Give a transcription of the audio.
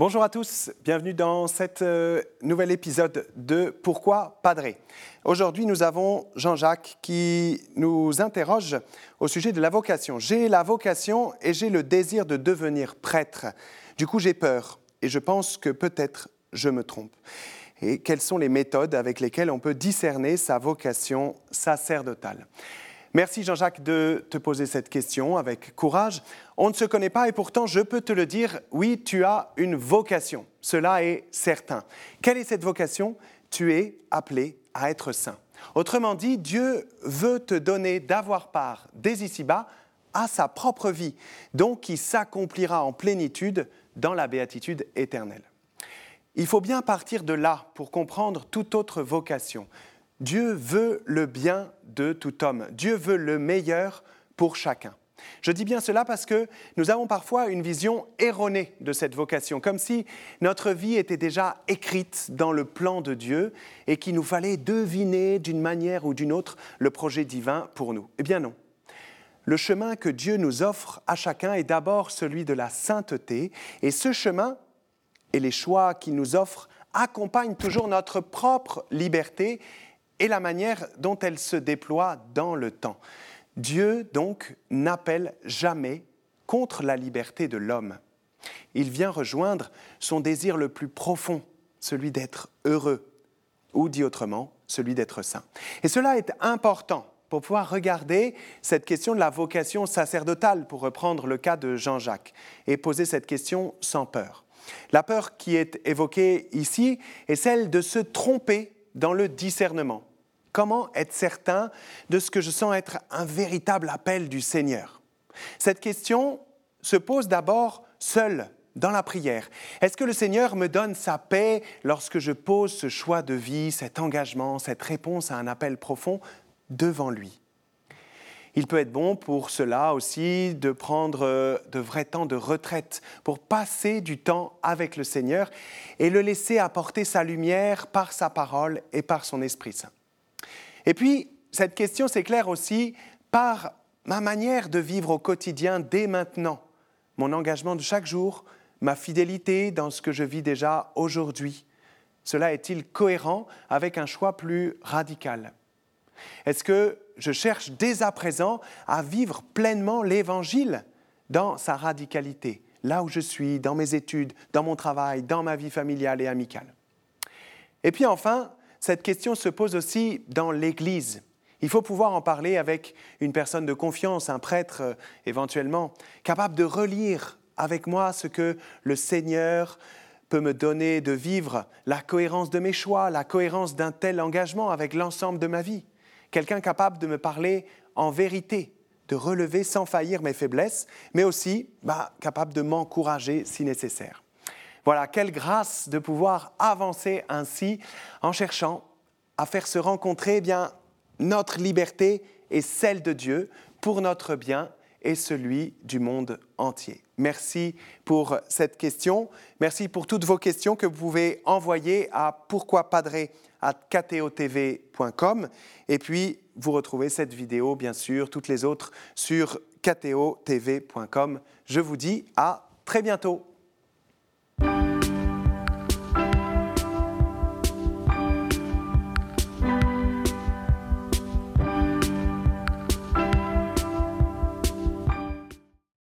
Bonjour à tous, bienvenue dans cet euh, nouvel épisode de Pourquoi Padré? Aujourd'hui, nous avons Jean-Jacques qui nous interroge au sujet de la vocation. J'ai la vocation et j'ai le désir de devenir prêtre. Du coup, j'ai peur et je pense que peut-être je me trompe. Et quelles sont les méthodes avec lesquelles on peut discerner sa vocation sacerdotale? Merci Jean-Jacques de te poser cette question avec courage. On ne se connaît pas et pourtant je peux te le dire, oui, tu as une vocation. Cela est certain. Quelle est cette vocation? Tu es appelé à être saint. Autrement dit, Dieu veut te donner d'avoir part dès ici-bas à sa propre vie, donc qui s'accomplira en plénitude dans la béatitude éternelle. Il faut bien partir de là pour comprendre toute autre vocation. Dieu veut le bien de tout homme. Dieu veut le meilleur pour chacun. Je dis bien cela parce que nous avons parfois une vision erronée de cette vocation, comme si notre vie était déjà écrite dans le plan de Dieu et qu'il nous fallait deviner d'une manière ou d'une autre le projet divin pour nous. Eh bien non. Le chemin que Dieu nous offre à chacun est d'abord celui de la sainteté, et ce chemin et les choix qu'il nous offre accompagnent toujours notre propre liberté et la manière dont elle se déploie dans le temps. Dieu, donc, n'appelle jamais contre la liberté de l'homme. Il vient rejoindre son désir le plus profond, celui d'être heureux, ou dit autrement, celui d'être saint. Et cela est important pour pouvoir regarder cette question de la vocation sacerdotale, pour reprendre le cas de Jean-Jacques, et poser cette question sans peur. La peur qui est évoquée ici est celle de se tromper dans le discernement. Comment être certain de ce que je sens être un véritable appel du Seigneur? Cette question se pose d'abord seule dans la prière. Est-ce que le Seigneur me donne sa paix lorsque je pose ce choix de vie, cet engagement, cette réponse à un appel profond devant lui? Il peut être bon pour cela aussi de prendre euh, de vrais temps de retraite, pour passer du temps avec le Seigneur et le laisser apporter sa lumière par sa parole et par son Esprit Saint. Et puis, cette question s'éclaire aussi par ma manière de vivre au quotidien dès maintenant, mon engagement de chaque jour, ma fidélité dans ce que je vis déjà aujourd'hui. Cela est-il cohérent avec un choix plus radical? Est-ce que je cherche dès à présent à vivre pleinement l'Évangile dans sa radicalité, là où je suis, dans mes études, dans mon travail, dans ma vie familiale et amicale? Et puis enfin, cette question se pose aussi dans l'Église. Il faut pouvoir en parler avec une personne de confiance, un prêtre euh, éventuellement, capable de relire avec moi ce que le Seigneur peut me donner de vivre, la cohérence de mes choix, la cohérence d'un tel engagement avec l'ensemble de ma vie. Quelqu'un capable de me parler en vérité, de relever sans faillir mes faiblesses, mais aussi bah, capable de m'encourager si nécessaire. Voilà, quelle grâce de pouvoir avancer ainsi en cherchant à faire se rencontrer eh bien notre liberté et celle de Dieu pour notre bien et celui du monde entier. Merci pour cette question. Merci pour toutes vos questions que vous pouvez envoyer à pourquoipadré@kteotv.com et puis vous retrouvez cette vidéo bien sûr toutes les autres sur kteotv.com. Je vous dis à très bientôt.